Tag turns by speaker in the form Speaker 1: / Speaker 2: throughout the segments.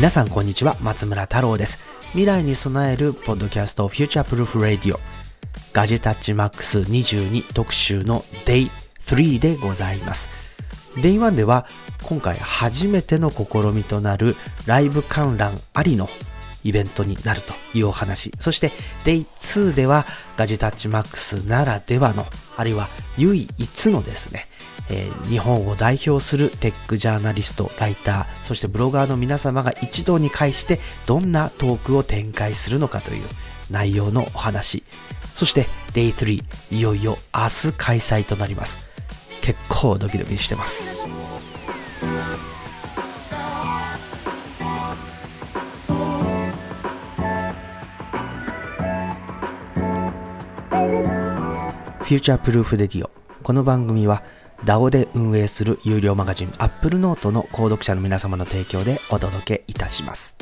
Speaker 1: 皆さんこんにちは。松村太郎です。未来に備えるポッドキャストフューチャープルーフラディオ。ガジェタッチマックス22特集の Day3 でございます。Day1 では今回初めての試みとなるライブ観覧ありのイベントになるというお話。そして Day2 ではガジェタッチマックスならではの、あるいは唯一のですね、えー、日本を代表するテックジャーナリスト、ライター、そしてブロガーの皆様が一堂に会してどんなトークを展開するのかという内容のお話。そして Day3、いよいよ明日開催となります。結構ドキドキしてます。 Future Proof Radio。この番組は DAO で運営する有料マガジン Apple Note の購読者の皆様の提供でお届けいたします。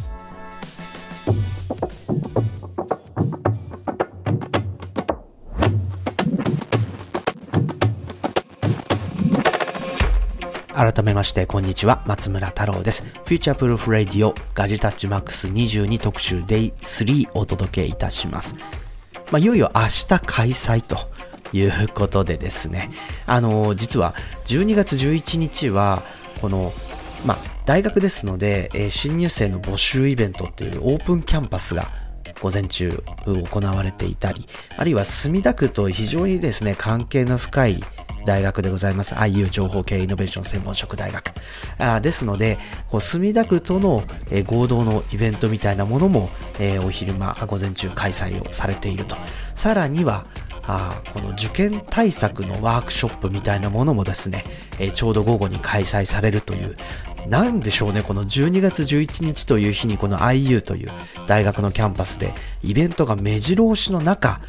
Speaker 1: 改めまして、こんにちは。松村太郎です。フューチャープルフレディオガジタッチマックス22特集 Day3 お届けいたします。まあ、いよいよ明日開催ということでですね、あの、実は12月11日は、この、まあ、大学ですので、えー、新入生の募集イベントっていうオープンキャンパスが午前中行われていたり、あるいは墨田区と非常にですね、関係の深い大学でございます。IU 情報系イノベーション専門職大学。あですので、こう墨田区との、えー、合同のイベントみたいなものも、えー、お昼間、午前中開催をされていると。さらには、あこの受験対策のワークショップみたいなものもですね、えー、ちょうど午後に開催されるという、なんでしょうね、この12月11日という日にこの IU という大学のキャンパスでイベントが目白押しの中、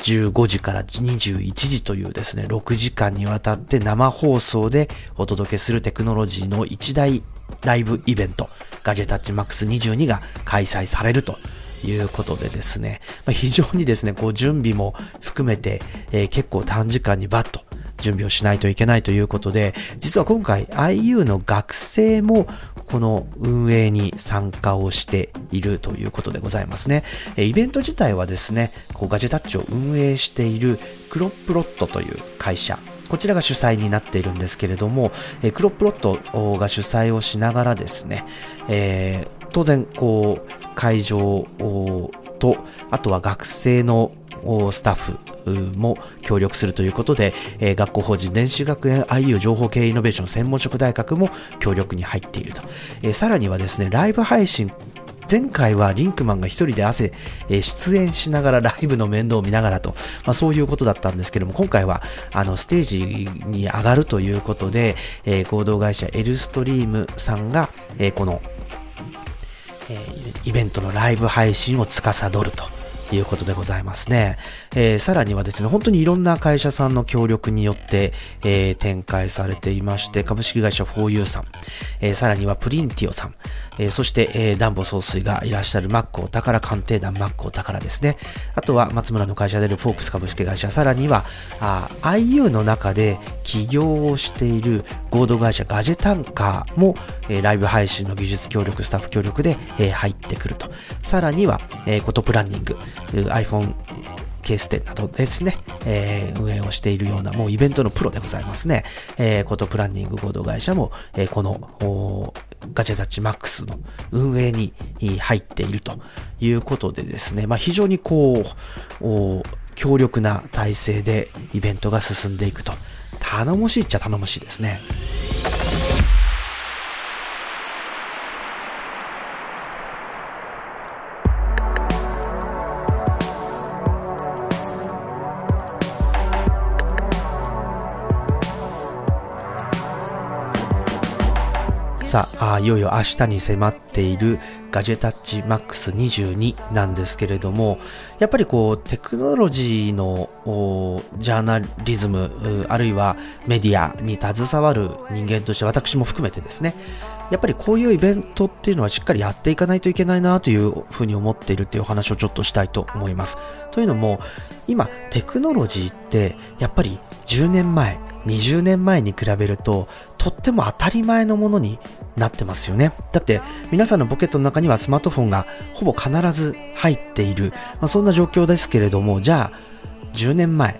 Speaker 1: 15時から21時というですね、6時間にわたって生放送でお届けするテクノロジーの一大ライブイベント、ガジェタッチマックス22が開催されると。いうことでですね、まあ、非常にですね、こう準備も含めて、えー、結構短時間にバッと準備をしないといけないということで、実は今回 IU の学生もこの運営に参加をしているということでございますね。イベント自体はですね、こうガジェタッチを運営しているクロップロットという会社、こちらが主催になっているんですけれども、えクロップロットが主催をしながらですね、えー、当然、こう、会場と、あとは学生のスタッフも協力するということで、えー、学校法人電子学園 IU 情報系イノベーション専門職大学も協力に入っていると。えー、さらにはですね、ライブ配信前回はリンクマンが一人で汗、えー、出演しながらライブの面倒を見ながらと、まあ、そういうことだったんですけども、今回はあのステージに上がるということで、えー、合同会社エルストリームさんが、えー、この、えイベントのライブ配信を司ると。いうことでございますね。えー、さらにはですね、本当にいろんな会社さんの協力によって、えー、展開されていまして、株式会社 4U さん、えー、さらにはプリンティオさん、えー、そして、えー、ダンボ総帥がいらっしゃるマックお宝鑑定団マックお宝ですね。あとは松村の会社であるフォークス株式会社、さらにはあ IU の中で起業をしている合同会社ガジェタンカーも、えー、ライブ配信の技術協力、スタッフ協力で、えー、入ってくると。さらには、えー、コトプランニング、iPhone ケース店などですね、えー、運営をしているような、もうイベントのプロでございますね。えー、コトプランニング合同会社も、えー、この、ガジェタッチマックスの運営に入っているということでですね、まあ、非常にこう、強力な体制でイベントが進んでいくと。頼もしいっちゃ頼もしいですね。いよいよ明日に迫っているガジェタッチマックス22なんですけれども、やっぱりこう、テクノロジーのジャーナリズム、あるいはメディアに携わる人間として私も含めてですね、やっぱりこういうイベントっていうのはしっかりやっていかないといけないなというふうに思っているっていうお話をちょっとしたいと思います。というのも、今、テクノロジーってやっぱり10年前、20年前に比べるととっても当たり前のものになってますよね。だって皆さんのポケットの中にはスマートフォンがほぼ必ず入っている、まあ、そんな状況ですけれども、じゃあ10年前、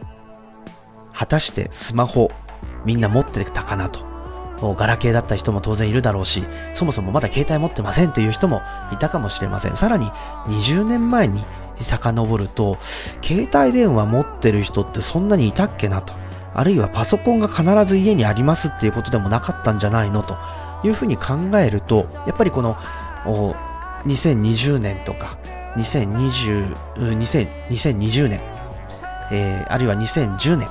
Speaker 1: 果たしてスマホみんな持ってたかなと。ガラケーだった人も当然いるだろうし、そもそもまだ携帯持ってませんという人もいたかもしれません。さらに20年前に遡ると、携帯電話持ってる人ってそんなにいたっけなと。あるいはパソコンが必ず家にありますっていうことでもなかったんじゃないのというふうに考えると、やっぱりこの2020年とか2020 2020年、えー、あるいは2010年、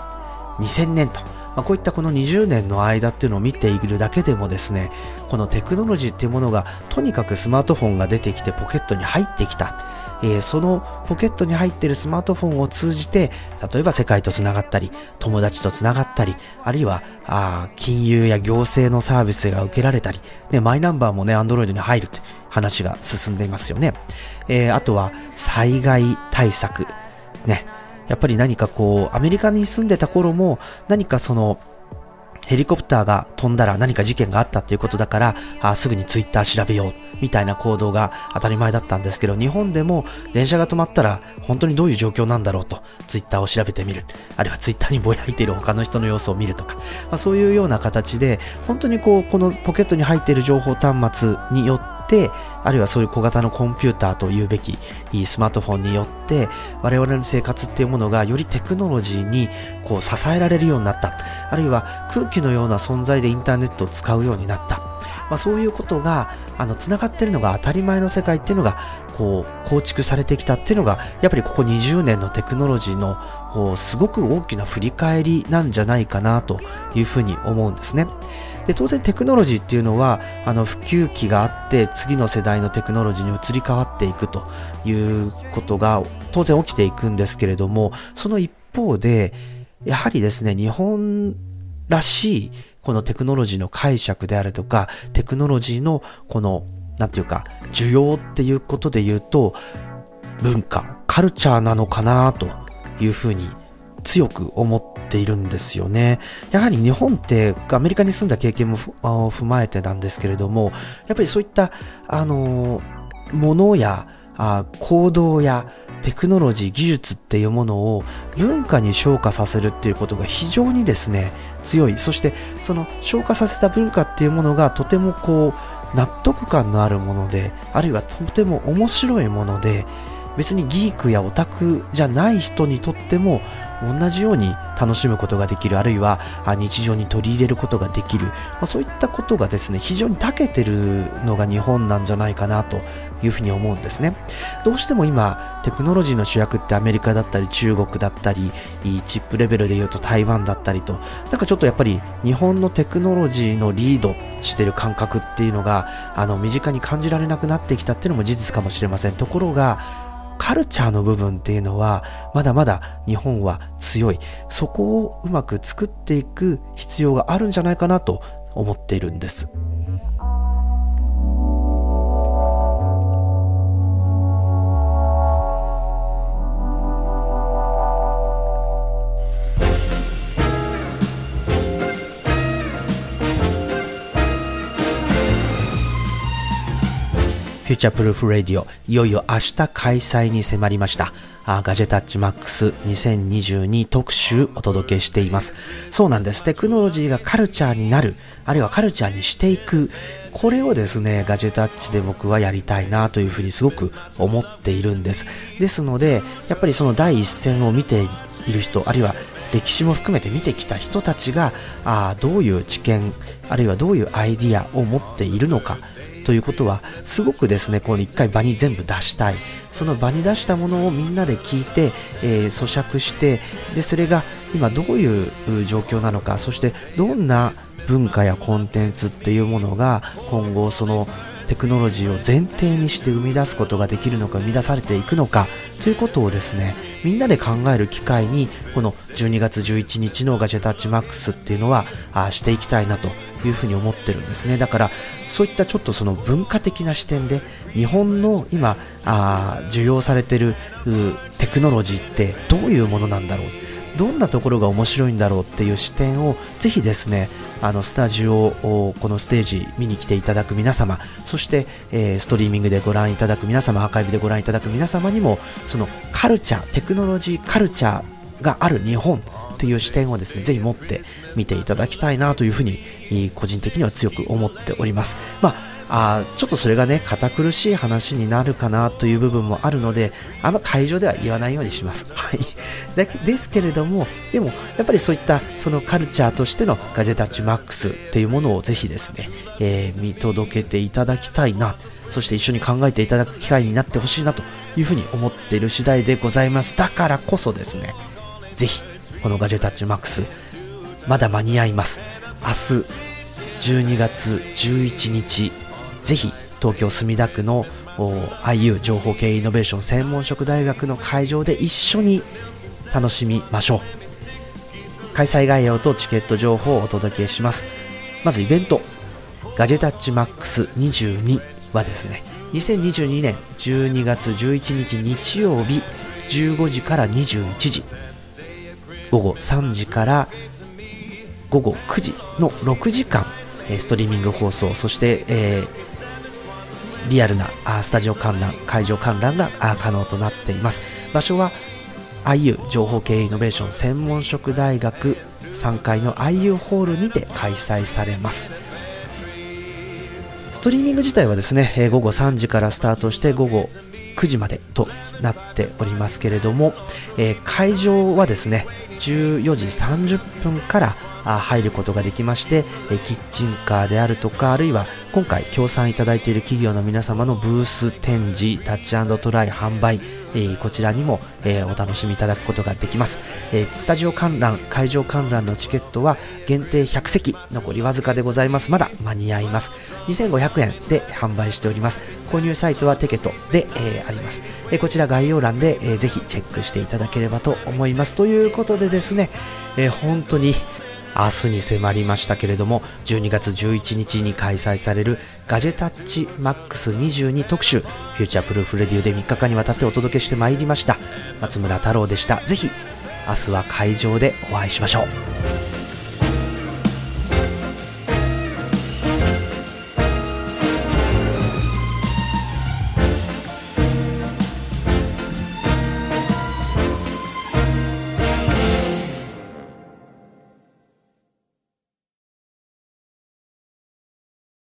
Speaker 1: 2000年と、まあ、こういったこの20年の間っていうのを見ているだけでもですね、このテクノロジーっていうものがとにかくスマートフォンが出てきてポケットに入ってきた。え、そのポケットに入っているスマートフォンを通じて、例えば世界と繋がったり、友達と繋がったり、あるいは、あ金融や行政のサービスが受けられたり、ね、マイナンバーもね、アンドロイドに入るって話が進んでいますよね。えー、あとは、災害対策。ね。やっぱり何かこう、アメリカに住んでた頃も、何かその、ヘリコプターが飛んだら何か事件があったっていうことだから、あすぐにツイッター調べよう、みたいな行動が当たり前だったんですけど、日本でも電車が止まったら本当にどういう状況なんだろうと、ツイッターを調べてみる。あるいはツイッターにぼやいている他の人の様子を見るとか、まあ、そういうような形で、本当にこう、このポケットに入っている情報端末によって、あるいはそういう小型のコンピューターというべきスマートフォンによって我々の生活っていうものがよりテクノロジーにこう支えられるようになった。あるいは空気のような存在でインターネットを使うようになった。まあ、そういうことがあの繋がってるのが当たり前の世界っていうのがこう構築されてきたっていうのがやっぱりここ20年のテクノロジーのすごく大きな振り返りなんじゃないかなというふうに思うんですね。で当然テクノロジーっていうのはあの普及期があって次の世代のテクノロジーに移り変わっていくということが当然起きていくんですけれどもその一方でやはりですね日本らしいこのテクノロジーの解釈であるとかテクノロジーのこの何て言うか需要っていうことで言うと文化カルチャーなのかなというふうに強く思っているんですよね。やはり日本ってアメリカに住んだ経験も踏まえてなんですけれども、やっぱりそういった、あの、ものやあ行動やテクノロジー、技術っていうものを文化に昇華させるっていうことが非常にですね、強い。そしてその消化させた文化っていうものがとてもこう納得感のあるもので、あるいはとても面白いもので、別にギークやオタクじゃない人にとっても同じように楽しむことができるあるいは日常に取り入れることができる、まあ、そういったことがですね非常に長けてるのが日本なんじゃないかなというふうに思うんですね。どうしても今テクノロジーの主役ってアメリカだったり中国だったりチップレベルで言うと台湾だったりとなんかちょっとやっぱり日本のテクノロジーのリードしてる感覚っていうのがあの身近に感じられなくなってきたっていうのも事実かもしれません。ところがカルチャーの部分っていうのはまだまだ日本は強いそこをうまく作っていく必要があるんじゃないかなと思っているんです。 Future Proof Radio、いよいよ明日開催に迫りました。あガジェタッチ MAX 2022特集お届けしています。そうなんです。テクノロジーがカルチャーになる、あるいはカルチャーにしていく、これをですね、ガジェタッチで僕はやりたいなというふうにすごく思っているんです。ですので、やっぱりその第一線を見ている人、あるいは歴史も含めて見てきた人たちがあどういう知見あるいはどういうアイディアを持っているのかということはすごくですねこの1回場に全部出したい。その場に出したものをみんなで聞いて、えー、咀嚼してでそれが今どういう状況なのかそしてどんな文化やコンテンツっていうものが今後そのテクノロジーを前提にして生み出すことができるのか生み出されていくのかということをですねみんなで考える機会にこの12月11日のガジェタッチマックスっていうのはあしていきたいなというふうに思ってるんですね。だからそういったちょっとその文化的な視点で日本の今あ受容されてるテクノロジーってどういうものなんだろう。どんなところが面白いんだろうっていう視点をぜひですねあのスタジオをこのステージ見に来ていただく皆様そして、えー、ストリーミングでご覧いただく皆様アーカイブでご覧いただく皆様にもそのカルチャーテクノロジーカルチャーがある日本という視点をですねぜひ持って見ていただきたいなというふうに個人的には強く思っております。まああちょっとそれがね、堅苦しい話になるかなという部分もあるので、あんま会場では言わないようにします。はい。だですけれども、でも、やっぱりそういったそのカルチャーとしてのガジェタッチマックスっていうものをぜひですね、えー、見届けていただきたいな、そして一緒に考えていただく機会になってほしいなというふうに思っている次第でございます。だからこそですね、ぜひ、このガジェタッチマックス、まだ間に合います。明日、12月11日、ぜひ東京墨田区の IU 情報系イノベーション専門職大学の会場で一緒に楽しみましょう。開催概要とチケット情報をお届けします。まずイベント。ガジェタッチマックス22はですね2022年12月11日日曜日15時から21時午後3時から午後9時の6時間ストリーミング放送そして、えーリアルなスタジオ観覧、会場観覧が可能となっています。場所は IU 情報系イノベーション専門職大学3階の IU ホールにて開催されます。ストリーミング自体はですね、午後3時からスタートして午後9時までとなっておりますけれども、えー、会場はですね、14時30分から入ることができまして、キッチンカーであるとか、あるいは今回協賛いただいている企業の皆様のブース展示、タッチトライ販売、こちらにも、お楽しみいただくことができます。スタジオ観覧、会場観覧のチケットは限定100席、残りわずかでございます。まだ間に合います。2500円で販売しております。購入サイトは teket で、え、あります。えこちら概要欄で、えー、ぜひチェックしていただければと思います。ということでですね、え本当に明日に迫りましたけれども12月11日に開催されるガジェタッチ MAX 22特集 Future Proof Radio で3日間にわたってお届けしてまいりました松村太郎でした。ぜひ明日は会場でお会いしましょう。